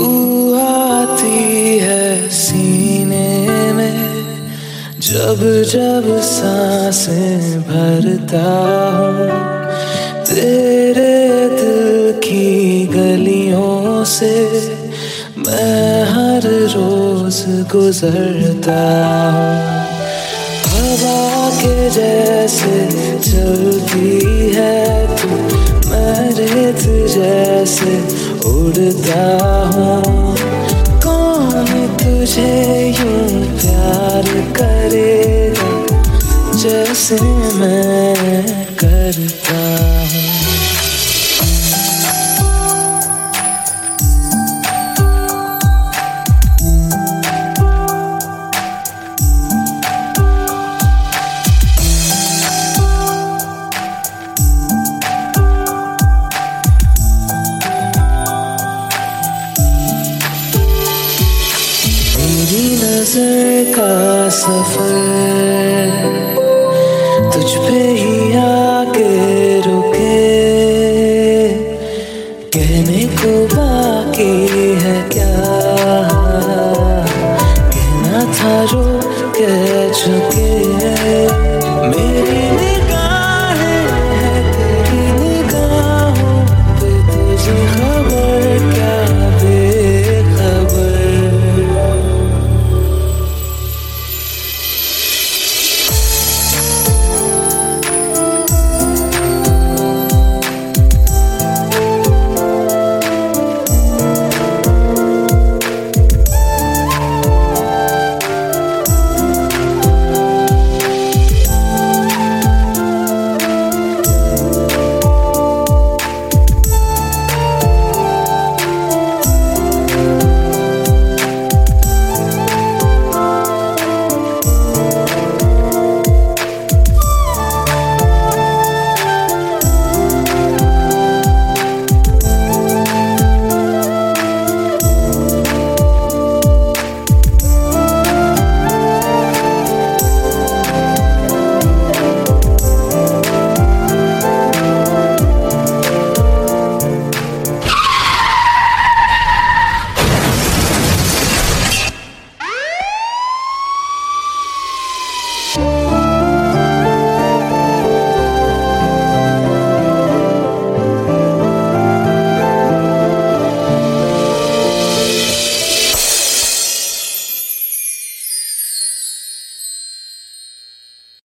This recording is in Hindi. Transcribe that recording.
खुशबू आती है सीने में, जब जब साँसें भरता हूँ। तेरे दिल की गलियों से मैं हर रोज गुजरता हूँ। हवा के जैसे चलती है, तू मैं रेत जैसे उड़ता हूँ। कौन तुझे यूँ प्यार करेगा जैसे मैं करता हूँ। सर का सफ़र।